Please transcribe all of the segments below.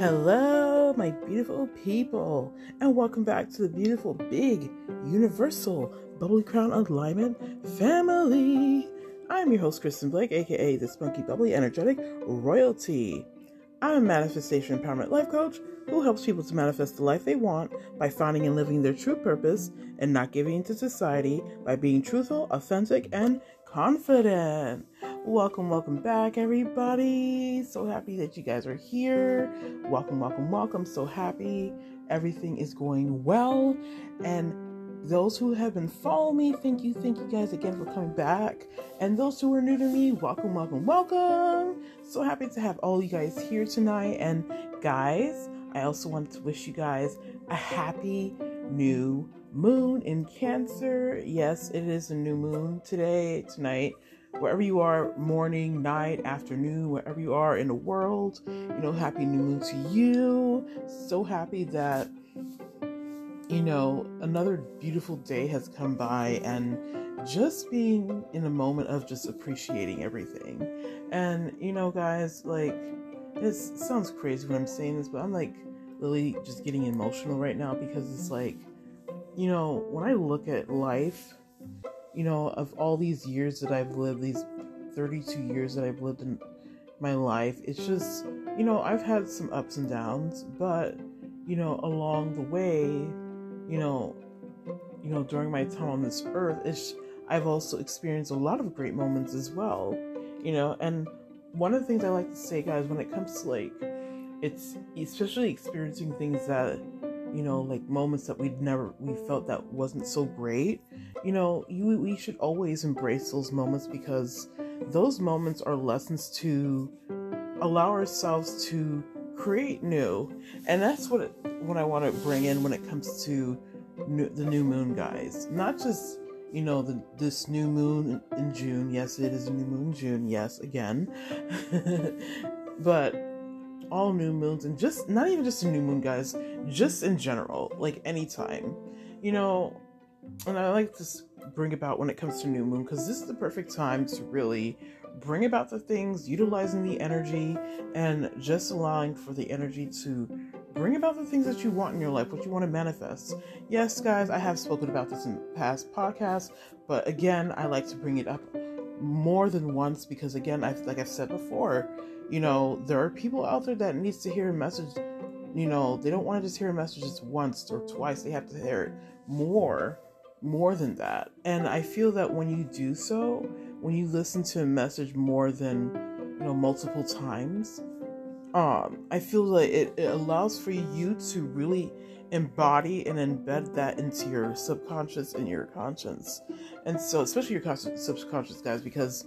Hello, my beautiful people, and welcome back to the beautiful, big, universal, bubbly crown alignment family. I'm your host, Kristen Blake, aka the spunky, bubbly, energetic royalty. I'm a manifestation empowerment life coach who helps people to manifest the life they want by finding and living their true purpose and not giving into society by being truthful, authentic, and confident. Welcome, welcome back, everybody. So happy that you guys are here. Welcome, welcome, welcome. So happy everything is going well. And those who have been following me, thank you, thank you guys again for coming back. And those who are new to me, welcome, welcome, welcome. So happy to have all you guys here tonight. And guys, I also want to wish you guys a happy new moon in Cancer. Yes, it is a new moon today, tonight wherever you are, morning, night, afternoon, wherever you are in the world. You know, happy new moon to you. So happy that, you know, another beautiful day has come by and just being in a moment of just appreciating everything. And, you know, guys, like, this sounds crazy when I'm saying this, but I'm like really just getting emotional right now because it's like, you know, when I look at life, you know, of all these years that I've lived, these 32 years that I've lived in my life, it's just, you know, I've had some ups and downs, but, you know, along the way, you know, you know, during my time on this earth, it's, I've also experienced a lot of great moments as well, you know, and one of the things I like to say, guys, when it comes to like, it's especially experiencing things that you know like moments that we'd never we felt that wasn't so great you know you we should always embrace those moments because those moments are lessons to allow ourselves to create new. And that's what it, what i want to bring in when it comes to new, the new moon guys. Not just you know the this new moon in june. Yes it is a new moon june. Yes again. But all new moons and just not even just a new moon, guys, just in general, like anytime, you know. And I like to bring about when it comes to new moon because this is the perfect time to really bring about the things, utilizing the energy, and just allowing for the energy to bring about the things that you want in your life, what you want to manifest. Yes, guys, I have spoken about this in past podcasts, but again, I like to bring it up more than once because again, I've like I've said before, you know, there are people out there that needs to hear a message. You know, they don't want to just hear a message just once or twice. They have to hear it more, more than that. And I feel that when you do so, when you listen to a message more than, you know, multiple times, um, I feel like it, it allows for you to really embody and embed that into your subconscious and your conscience. And so, especially your subconscious, guys, because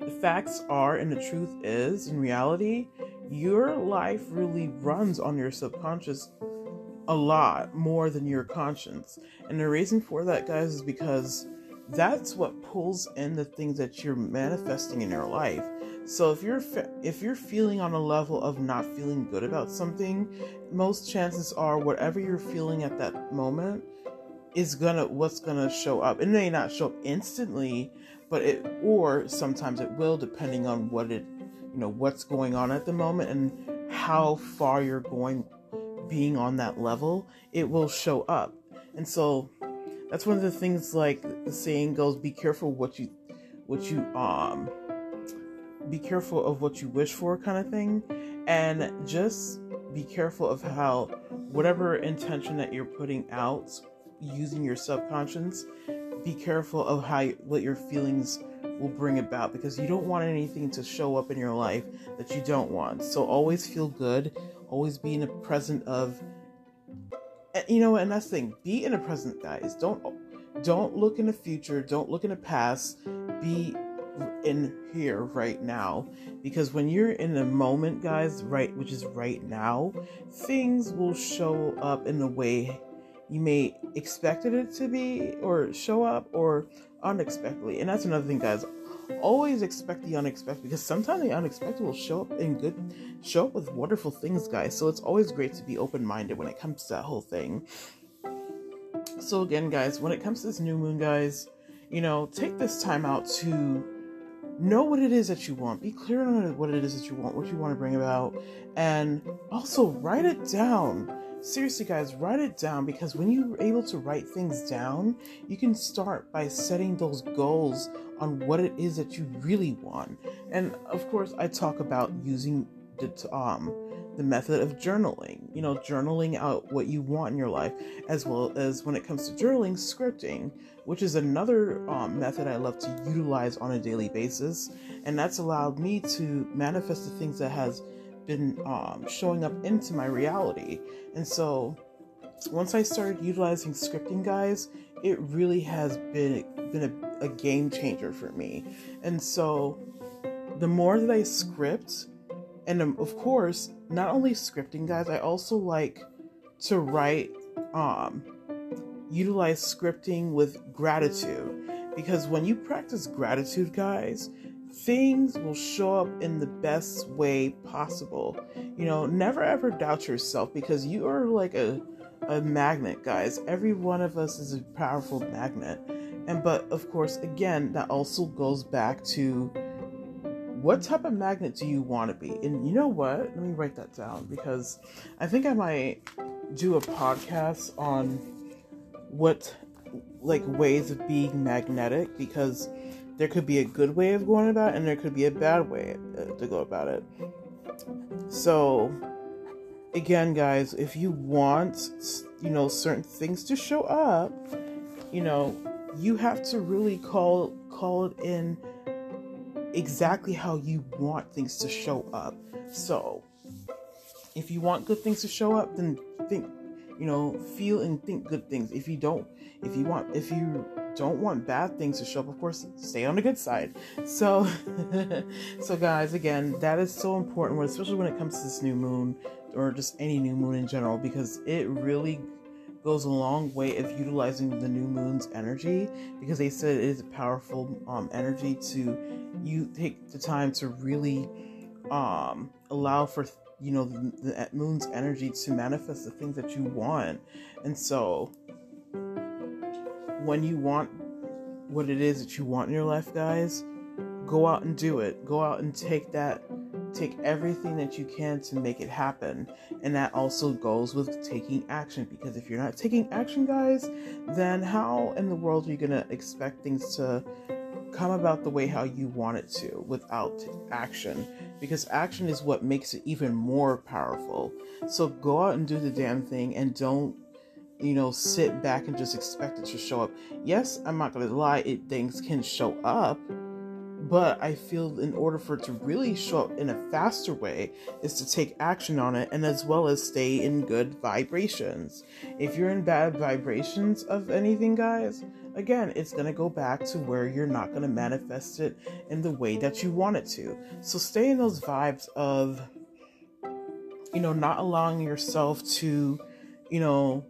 the facts are and the truth is, in reality, your life really runs on your subconscious a lot more than your conscience. And the reason for that, guys, is because that's what pulls in the things that you're manifesting in your life. So if you're if you're feeling on a level of not feeling good about something, most chances are whatever you're feeling at that moment is gonna what's gonna show up. It may not show up instantly, but it or sometimes it will depending on what it you know what's going on at the moment and how far you're going being on that level it will show up and so that's one of the things like the saying goes be careful what you what you um be careful of what you wish for kind of thing and just be careful of how whatever intention that you're putting out using your subconscious be careful of how what your feelings will bring about because you don't want anything to show up in your life that you don't want. So always feel good, always be in the present of eh, you know, and that's the thing, be in the present, guys. Don't don't look in the future, don't look in the past. Be in here right now because when you're in the moment guys right which is right now things will show up in the way you may expected it to be or show up or unexpectedly. And that's another thing, guys. Always expect the unexpected because sometimes the unexpected will show up in good, show up with wonderful things, guys. So it's always great to be open minded when it comes to that whole thing. So again, guys, when it comes to this new moon, guys, you know, take this time out to know what it is that you want. Be clear on what it is that you want, what you want to bring about, and also write it down. Seriously, guys, write it down because when you're able to write things down, you can start by setting those goals on what it is that you really want. And of course, I talk about using the um the method of journaling. You know, journaling out what you want in your life, as well as when it comes to journaling, scripting, which is another um, method I love to utilize on a daily basis, and that's allowed me to manifest the things that has been um, showing up into my reality. And so, once I started utilizing scripting, guys, it really has been been a, a game changer for me. And so, the more that I script, and um, of course, not only scripting, guys, I also like to write, um, utilize scripting with gratitude. Because when you practice gratitude, guys, things will show up in the best way possible. You know, never ever doubt yourself because you are like a, a magnet, guys. Every one of us is a powerful magnet. And but of course, again, that also goes back to what type of magnet do you want to be? And you know what? Let me write that down because I think I might do a podcast on what like ways of being magnetic because there could be a good way of going about it and there could be a bad way uh, to go about it. So again guys, if you want you know certain things to show up, you know, you have to really call call it in exactly how you want things to show up. So, if you want good things to show up, then think, you know, feel and think good things. If you don't, if you want, if you don't want bad things to show up, of course, stay on the good side. So, so guys, again, that is so important, especially when it comes to this new moon or just any new moon in general, because it really goes a long way of utilizing the new moon's energy because they said it is a powerful um, energy to you take the time to really um, allow for you know the, the moon's energy to manifest the things that you want and so when you want what it is that you want in your life guys go out and do it go out and take that take everything that you can to make it happen. And that also goes with taking action because if you're not taking action, guys, then how in the world are you going to expect things to come about the way how you want it to without action? Because action is what makes it even more powerful. So go out and do the damn thing and don't you know sit back and just expect it to show up yes i'm not gonna lie it things can show up but I feel in order for it to really show up in a faster way is to take action on it and as well as stay in good vibrations. If you're in bad vibrations of anything, guys, again, it's going to go back to where you're not going to manifest it in the way that you want it to. So stay in those vibes of, you know, not allowing yourself to, you know,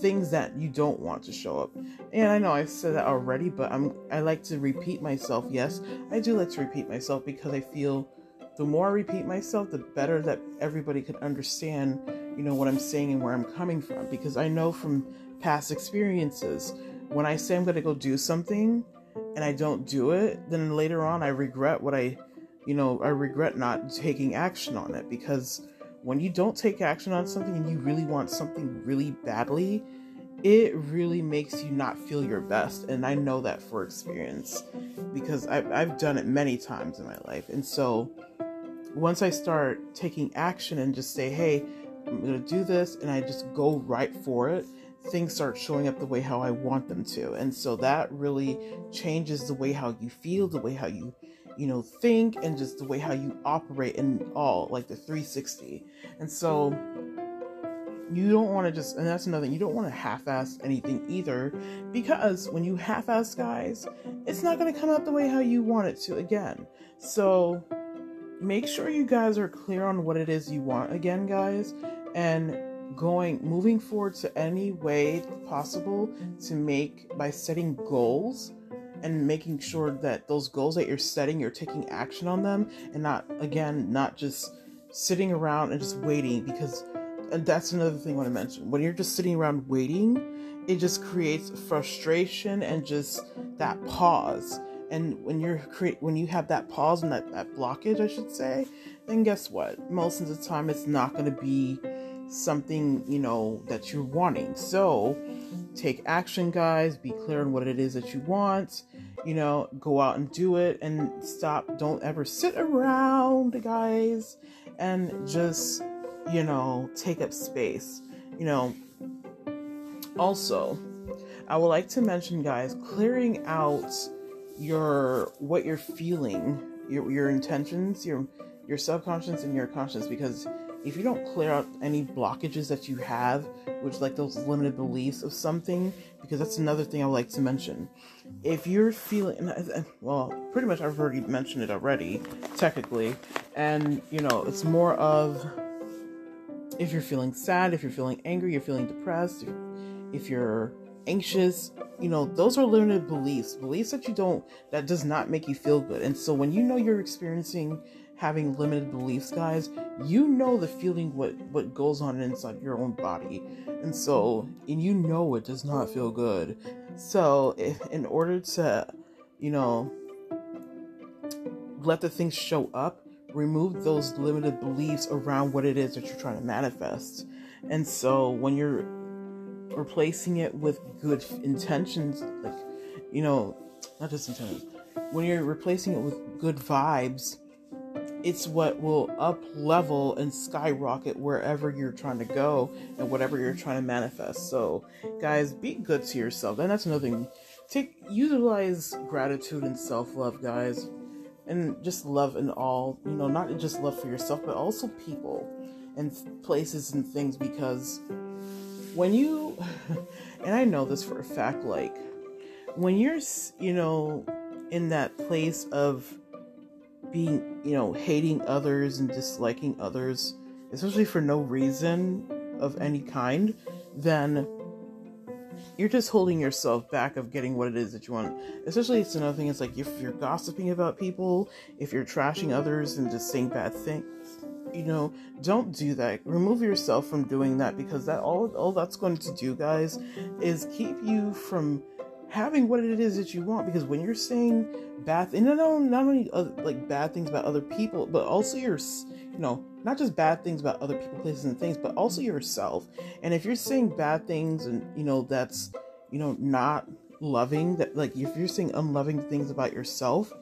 things that you don't want to show up. And I know I said that already, but I'm I like to repeat myself. Yes, I do like to repeat myself because I feel the more I repeat myself, the better that everybody could understand, you know, what I'm saying and where I'm coming from. Because I know from past experiences, when I say I'm going to go do something and I don't do it, then later on I regret what I, you know, I regret not taking action on it because when you don't take action on something and you really want something really badly, it really makes you not feel your best. And I know that for experience because I've, I've done it many times in my life. And so once I start taking action and just say, hey, I'm going to do this, and I just go right for it, things start showing up the way how I want them to. And so that really changes the way how you feel, the way how you you know, think and just the way how you operate and all, like the 360. And so you don't want to just, and that's another thing, you don't want to half ass anything either, because when you half ass guys, it's not going to come out the way how you want it to again. So make sure you guys are clear on what it is you want again, guys, and going moving forward to any way possible to make by setting goals and making sure that those goals that you're setting, you're taking action on them and not, again, not just sitting around and just waiting because and that's another thing I want to mention. When you're just sitting around waiting, it just creates frustration and just that pause. and when you're create when you have that pause and that, that blockage i should say then guess what most of the time it's not going to be something you know that you're wanting so take action guys. Be clear on what it is that you want. You know go out and do it and stop. Don't ever sit around guys. And just you know take up space. You know also i would like to mention guys clearing out your what you're feeling, your your intentions, your your subconscious and your conscious because if you don't clear out any blockages that you have, which like those limited beliefs of something, because that's another thing I would like to mention. If you're feeling, well, pretty much I've already mentioned it already, technically, and you know, it's more of if you're feeling sad, if you're feeling angry, you're feeling depressed, if, if you're anxious, you know, those are limited beliefs, beliefs that you don't, that does not make you feel good. And so when you know you're experiencing having limited beliefs, guys, you know the feeling what what goes on inside your own body, and so and you know it does not feel good. So if, in order to, you know, let the things show up, remove those limited beliefs around what it is that you're trying to manifest. And so when you're replacing it with good intentions, like, you know, not just intentions, when you're replacing it with good vibes, it's what will up level and skyrocket wherever you're trying to go and whatever you're trying to manifest. So, guys, be good to yourself. And that's another thing. Take utilize gratitude and self-love, guys. And just love in all, you know, not just love for yourself, but also people and places and things because when you and I know this for a fact like when you're you know in that place of being you know hating others and disliking others especially for no reason of any kind then you're just holding yourself back of getting what it is that you want. Especially it's another thing it's like if you're gossiping about people if you're trashing others and just saying bad things you know don't do that. Remove yourself from doing that because that all all that's going to do guys is keep you from having what it is that you want. Because when you're saying bad and not only, not only other, like bad things about other people but also your you know not just bad things about other people places and things but also yourself. And if you're saying bad things and you know that's you know not loving that like if you're saying unloving things about yourself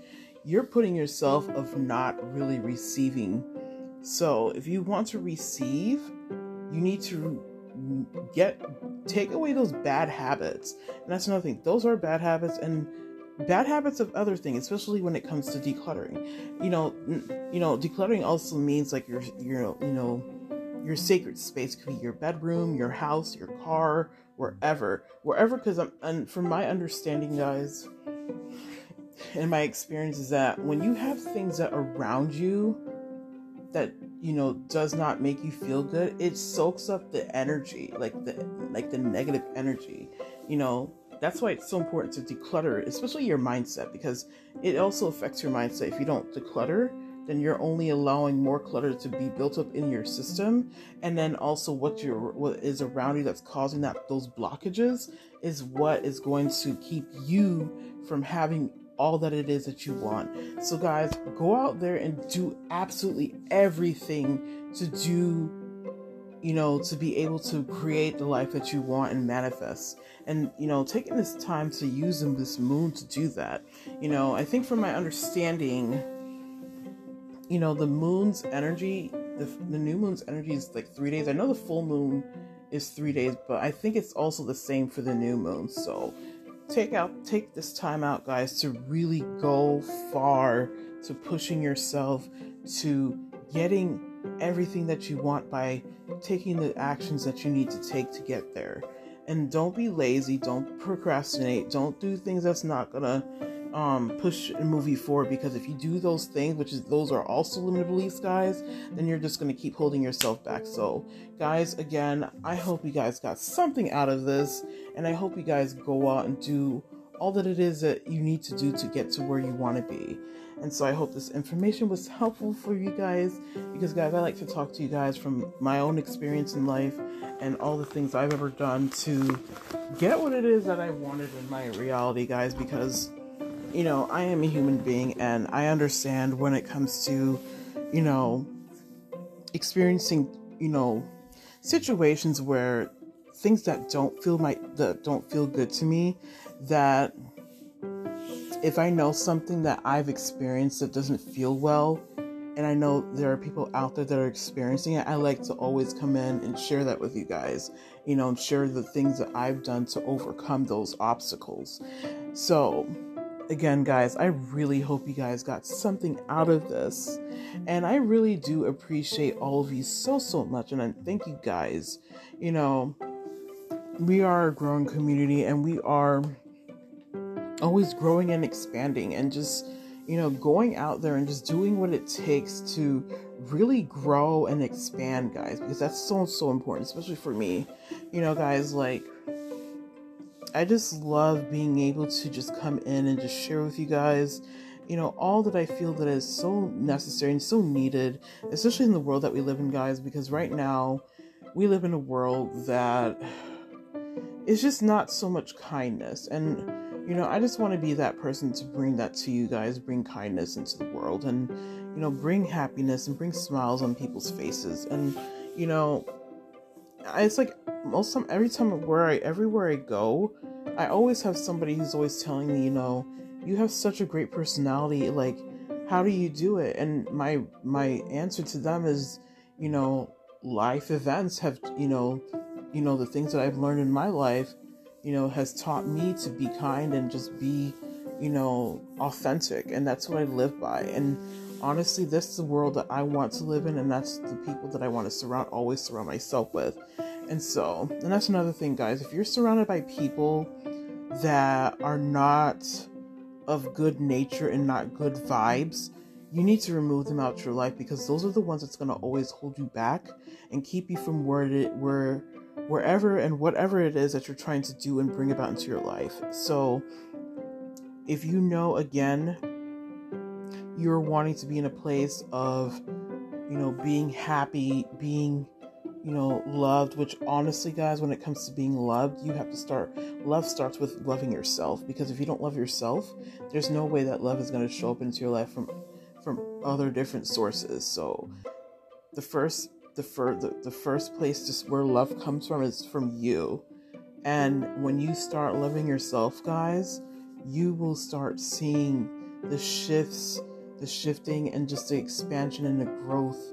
you're putting yourself of not really receiving so if you want to receive, you need to get take away those bad habits. And that's another thing. Those are bad habits and bad habits of other things, especially when it comes to decluttering. You know, you know, decluttering also means like your your you know, your sacred space could be your bedroom, your house, your car, wherever. Wherever cuz I'm and from my understanding guys and my experience is that when you have things that around you you know does not make you feel good it soaks up the energy like the like the negative energy you know? That's why it's so important to declutter especially your mindset because it also affects your mindset. If you don't declutter then you're only allowing more clutter to be built up in your system and then also what you're what is around you that's causing that those blockages is what is going to keep you from having all that it is that you want. So, guys, go out there and do absolutely everything to do, you know, to be able to create the life that you want and manifest. And, you know, taking this time to use this moon to do that. You know, I think from my understanding, you know, the moon's energy, the, the new moon's energy is like three days. I know the full moon is three days, but I think it's also the same for the new moon. So, take out take this time out guys to really go far to pushing yourself to getting everything that you want by taking the actions that you need to take to get there. And don't be lazy don't procrastinate don't do things that's not gonna um, push a movie forward because if you do those things, which is those are also limited beliefs, guys, then you're just going to keep holding yourself back. So, guys, again, I hope you guys got something out of this, and I hope you guys go out and do all that it is that you need to do to get to where you want to be. And so I hope this information was helpful for you guys because, guys, I like to talk to you guys from my own experience in life and all the things I've ever done to get what it is that I wanted in my reality, guys, because you know, I am a human being and I understand when it comes to, you know, experiencing, you know, situations where things that don't feel my that don't feel good to me that if I know something that I've experienced that doesn't feel well and I know there are people out there that are experiencing it, I like to always come in and share that with you guys, you know, and share the things that I've done to overcome those obstacles. So, again, guys, I really hope you guys got something out of this. And I really do appreciate all of you so, so much. And I thank you guys. You know, we are a growing community and we are always growing and expanding and just, you know, going out there and just doing what it takes to really grow and expand, guys, because that's so, so important, especially for me. You know, guys, like, I just love being able to just come in and just share with you guys, you know, all that I feel that is so necessary and so needed, especially in the world that we live in, guys, because right now we live in a world that is just not so much kindness. And, you know, I just want to be that person to bring that to you guys, bring kindness into the world and, you know, bring happiness and bring smiles on people's faces. And, you know, it's like most time every time where I everywhere I go, I always have somebody who's always telling me, you know, you have such a great personality, like how do you do it? And my my answer to them is, you know, life events have, you know, you know, the things that I've learned in my life, you know, has taught me to be kind and just be, you know, authentic. And that's what I live by. And honestly, this is the world that I want to live in, and that's the people that I want to surround, always surround myself with. And so, and that's another thing, guys. If you're surrounded by people that are not of good nature and not good vibes, you need to remove them out of your life because those are the ones that's going to always hold you back and keep you from where it where wherever and whatever it is that you're trying to do and bring about into your life. So, if you know again you're wanting to be in a place of you know being happy, being you know, loved, which honestly, guys, when it comes to being loved, you have to start. Love starts with loving yourself because if you don't love yourself, there's no way that love is going to show up into your life from from other different sources. So, the first, the first, the, the first place just where love comes from is from you, and when you start loving yourself, guys, you will start seeing the shifts, the shifting, and just the expansion and the growth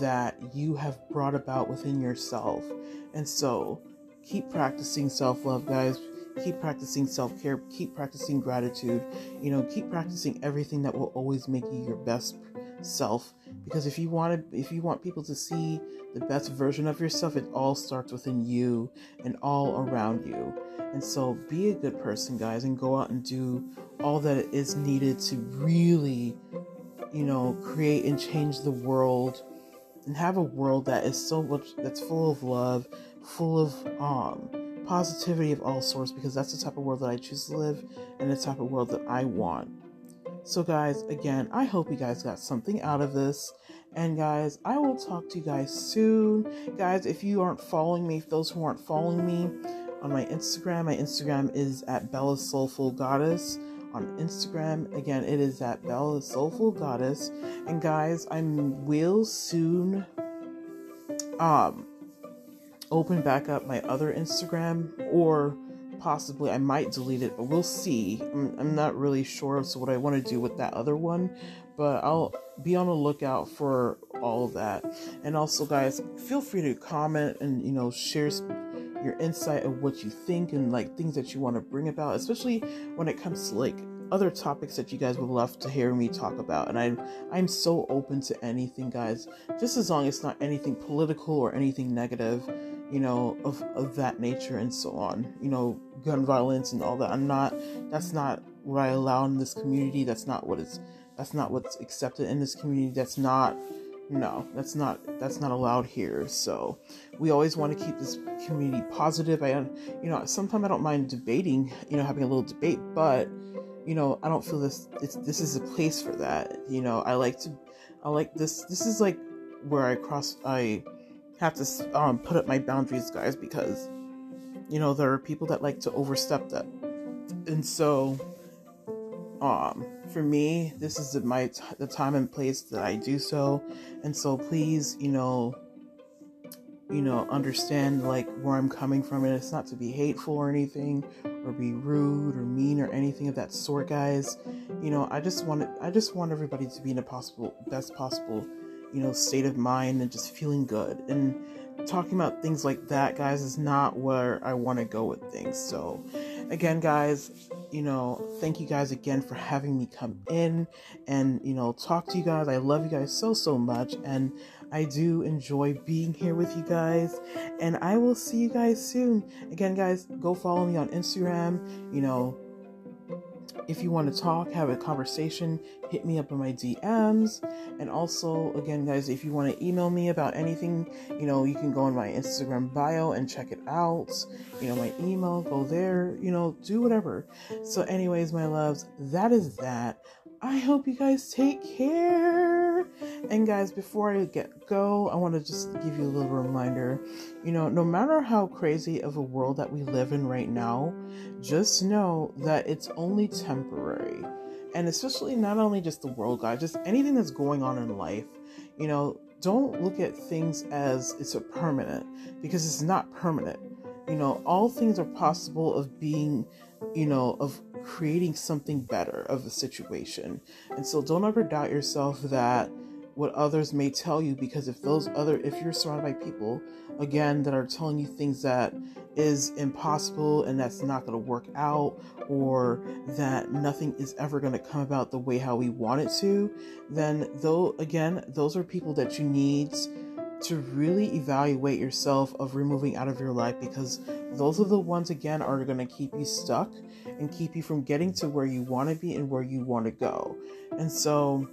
that you have brought about within yourself. And so, keep practicing self love, guys. Keep practicing self care. Keep practicing gratitude. You know, keep practicing everything that will always make you your best self. Because if you want to, if you want people to see the best version of yourself, it all starts within you and all around you. And so, be a good person, guys, and go out and do all that is needed to really, you know, create and change the world and have a world that is so much that's full of love, full of um positivity of all sorts because that's the type of world that I choose to live and the type of world that I want. So guys, again, I hope you guys got something out of this. And guys, I will talk to you guys soon. Guys, if you aren't following me, if those who aren't following me on my Instagram, my Instagram is at Bella Soulful Goddess on Instagram. Again, it is at Bella the Soulful Goddess. And guys, I will soon um open back up my other Instagram or possibly I might delete it, but we'll see. I'm, I'm not really sure to what I want to do with that other one, but I'll be on the lookout for all of that. And also, guys, feel free to comment and you know share your insight of what you think and like things that you want to bring about, especially when it comes to like other topics that you guys would love to hear me talk about. And I'm I'm so open to anything, guys, just as long as it's not anything political or anything negative, you know, of, of that nature and so on. You know, gun violence and all that. I'm not that's not what I allow in this community. That's not what is that's not what's accepted in this community. That's not no that's not that's not allowed here so we always want to keep this community positive. I you know sometimes i don't mind debating you know having a little debate but you know i don't feel this this is a place for that you know. I like to i like this this is like where i cross i have to um, put up my boundaries guys because you know there are people that like to overstep that. And so um for me this is the, my the time and place that i do so. And so please you know you know understand like where i'm coming from. And it's not to be hateful or anything or be rude or mean or anything of that sort guys. You know i just want i just want everybody to be in a possible best possible you know state of mind and just feeling good. And talking about things like that guys is not where i want to go with things. So again guys you know thank you guys again for having me come in and you know talk to you guys i love you guys so so much and I do enjoy being here with you guys, and I will see you guys soon. Again, guys, go follow me on Instagram. You know, if you want to talk, have a conversation, hit me up in my DMs. And also, again, guys, if you want to email me about anything, you know, you can go on my Instagram bio and check it out. You know, my email, go there, you know, do whatever. So, anyways, my loves, that is that. I hope you guys take care. And guys, before I get go, I want to just give you a little reminder. You know, no matter how crazy of a world that we live in right now, just know that it's only temporary. And especially not only just the world, guys, just anything that's going on in life. You know, don't look at things as it's a permanent because it's not permanent. You know, all things are possible of being, you know, of creating something better of the situation. And so don't ever doubt yourself that what others may tell you because if those other if you're surrounded by people again that are telling you things that is impossible and that's not going to work out or that nothing is ever going to come about the way how we want it to then though again those are people that you need to really evaluate yourself of removing out of your life because those are the ones again are going to keep you stuck and keep you from getting to where you want to be and where you want to go. And so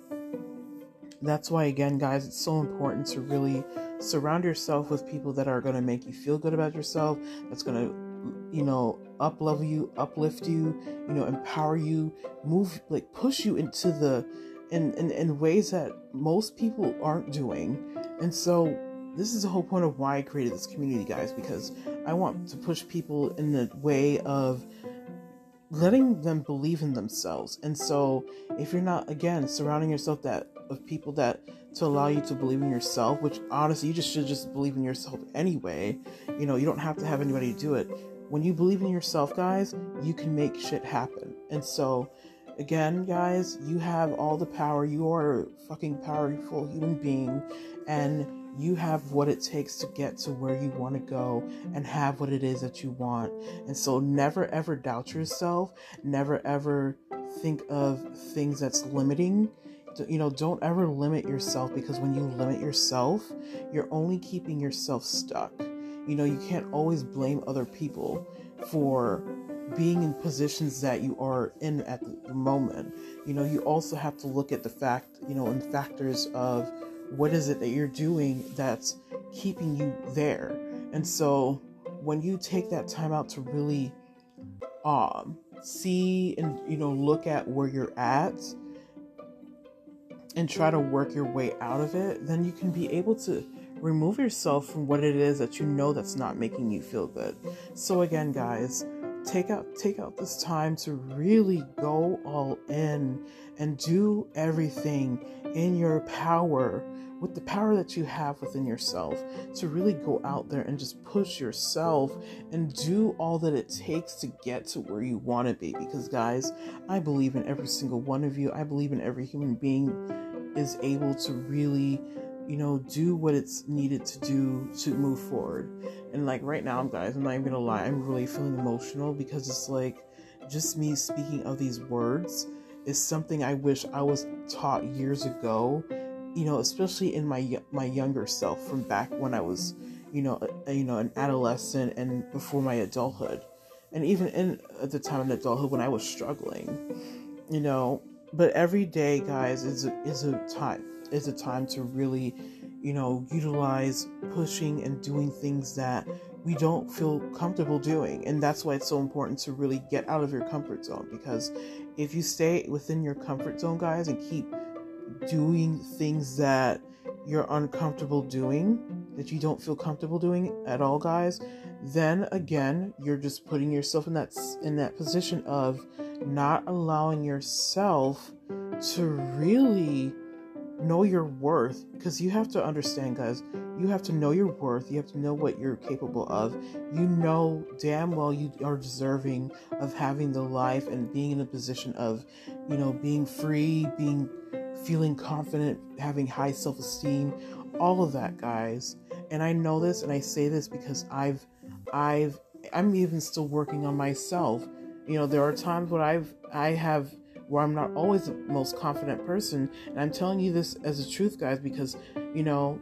that's why again guys it's so important to really surround yourself with people that are going to make you feel good about yourself that's going to you know up level you uplift you you know empower you move like push you into the in, in, in ways that most people aren't doing. And so this is the whole point of why I created this community, guys, because I want to push people in the way of letting them believe in themselves. And so if you're not again surrounding yourself that of people that to allow you to believe in yourself, which honestly you just should just believe in yourself anyway. You know, you don't have to have anybody do it. When you believe in yourself, guys, you can make shit happen. And so Again, guys, you have all the power. You are a fucking powerful human being, and you have what it takes to get to where you want to go and have what it is that you want. And so, never ever doubt yourself. Never ever think of things that's limiting. You know, don't ever limit yourself because when you limit yourself, you're only keeping yourself stuck. You know, you can't always blame other people for being in positions that you are in at the moment. You know, you also have to look at the fact, you know, and factors of what is it that you're doing that's keeping you there. And so when you take that time out to really um see and you know look at where you're at and try to work your way out of it, then you can be able to remove yourself from what it is that you know that's not making you feel good. So again, guys, take out take out this time to really go all in and do everything in your power with the power that you have within yourself to really go out there and just push yourself and do all that it takes to get to where you want to be. Because guys i believe in every single one of you. I believe in every human being is able to really you know, do what it's needed to do to move forward. And like right now, guys, I'm not even gonna lie, I'm really feeling emotional because it's like just me speaking of these words is something I wish I was taught years ago. You know, especially in my my younger self from back when I was, you know, a, you know, an adolescent and before my adulthood, and even in at the time in adulthood when I was struggling. You know, but every day, guys, is a, is a time is a time to really, you know, utilize pushing and doing things that we don't feel comfortable doing. And that's why it's so important to really get out of your comfort zone because if you stay within your comfort zone, guys, and keep doing things that you're uncomfortable doing, that you don't feel comfortable doing at all, guys, then again, you're just putting yourself in that in that position of not allowing yourself to really know your worth because you have to understand guys you have to know your worth you have to know what you're capable of. You know damn well you are deserving of having the life and being in a position of you know being free being feeling confident having high self-esteem all of that guys. And i know this and i say this because i've i've i'm even still working on myself. You know there are times when i've i have where I'm not always the most confident person. And I'm telling you this as a truth, guys, because, you know,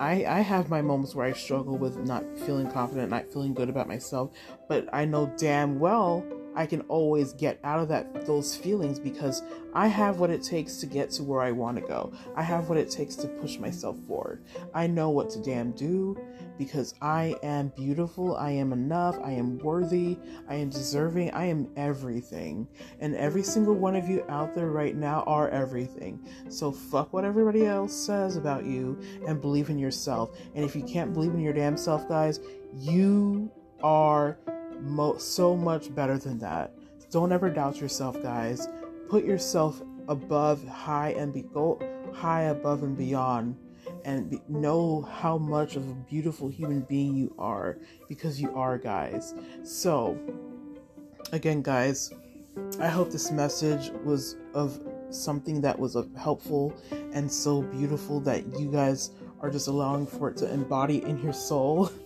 I, I have my moments where I struggle with not feeling confident, not feeling good about myself, but I know damn well I can always get out of that those feelings because I have what it takes to get to where I want to go. I have what it takes to push myself forward. I know what to damn do because I am beautiful, I am enough, I am worthy, I am deserving, I am everything. And every single one of you out there right now are everything. So fuck what everybody else says about you and believe in yourself. And if you can't believe in your damn self, guys, you are mo- so much better than that. Don't ever doubt yourself, guys. Put yourself above high and be go high above and beyond and be, know how much of a beautiful human being you are because you are guys so again guys i hope this message was of something that was helpful and so beautiful that you guys are just allowing for it to embody in your soul.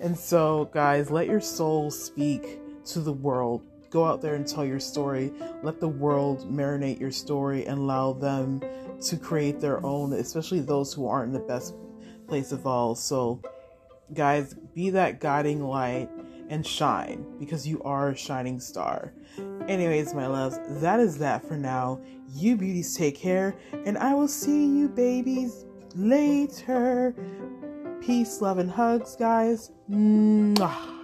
And so, guys, let your soul speak to the world. Go out there and tell your story. Let the world marinate your story and allow them to create their own, especially those who aren't in the best place of all. So, guys, be that guiding light and shine because you are a shining star. Anyways, my loves, that is that for now. You beauties take care, and I will see you babies later. Peace, love, and hugs, guys. Mwah.